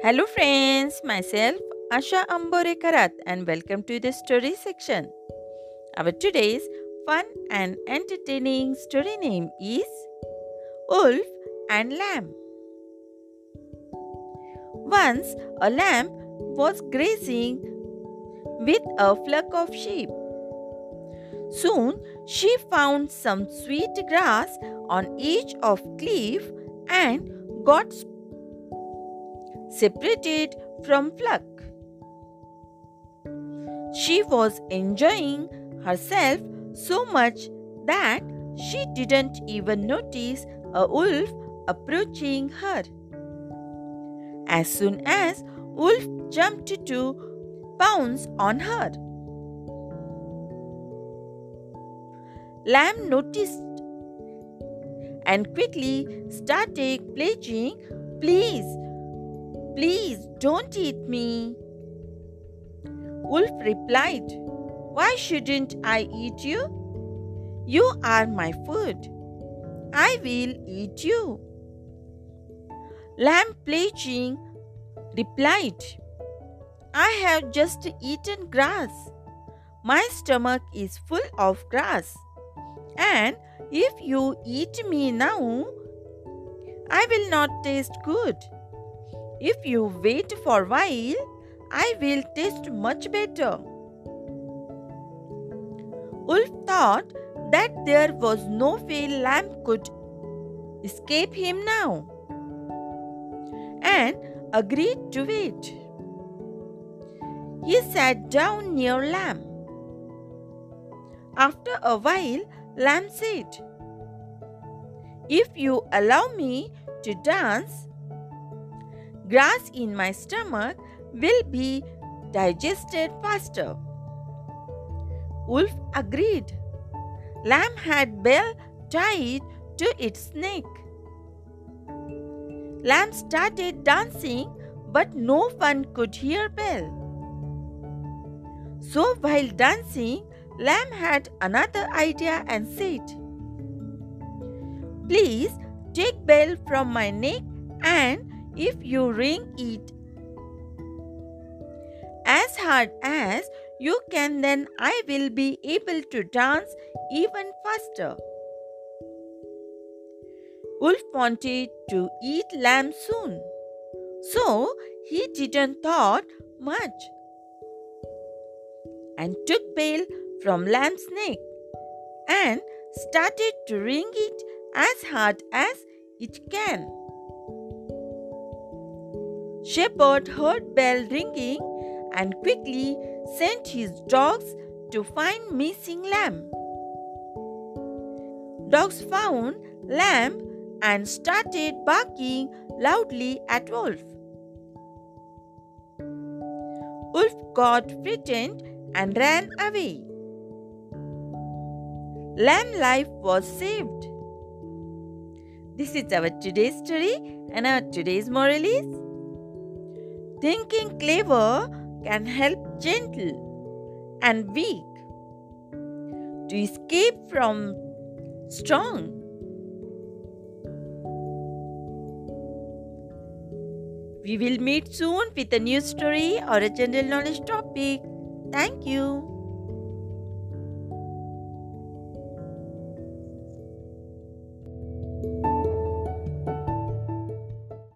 Hello, friends. Myself, Asha Ambore Karat, and welcome to the story section. Our today's fun and entertaining story name is Wolf and Lamb. Once, a lamb was grazing with a flock of sheep. Soon, she found some sweet grass on each of cliff and got separated from flock. She was enjoying herself so much that she didn't even notice a wolf approaching her. As soon as Wolf jumped to pounce on her, Lamb noticed and quickly started pledging, Please, please don't eat me. Wolf replied, Why shouldn't I eat you? You are my food. I will eat you. Lamb pledging replied, I have just eaten grass. My stomach is full of grass. And if you eat me now, I will not taste good. If you wait for a while, I will taste much better. Wolf thought that there was no way Lamb could escape him now and agreed to wait. He sat down near Lamb. After a while, Lamb said, If you allow me to dance, grass in my stomach will be digested faster. Wolf agreed. Lamb had bell tied to its neck. Lamb started dancing, but no one could hear Bell. So while dancing, Lamb had another idea and said, Please take Bell from my neck and if you ring it as hard as you can, then I will be able to dance even faster. Wolf wanted to eat lamb soon, so he didn't thought much and took Bell from lamb's neck and started to ring it as hard as it can. Shepherd heard bell ringing and quickly sent his dogs to find missing lamb. Dogs found lamb and started barking loudly at Wolf. Wolf got frightened and ran away. Lamb life was saved. This is our today's story and our today's moral is Thinking clever can help gentle and weak to escape from strong. We will meet soon with a new story or a general knowledge topic. Thank you.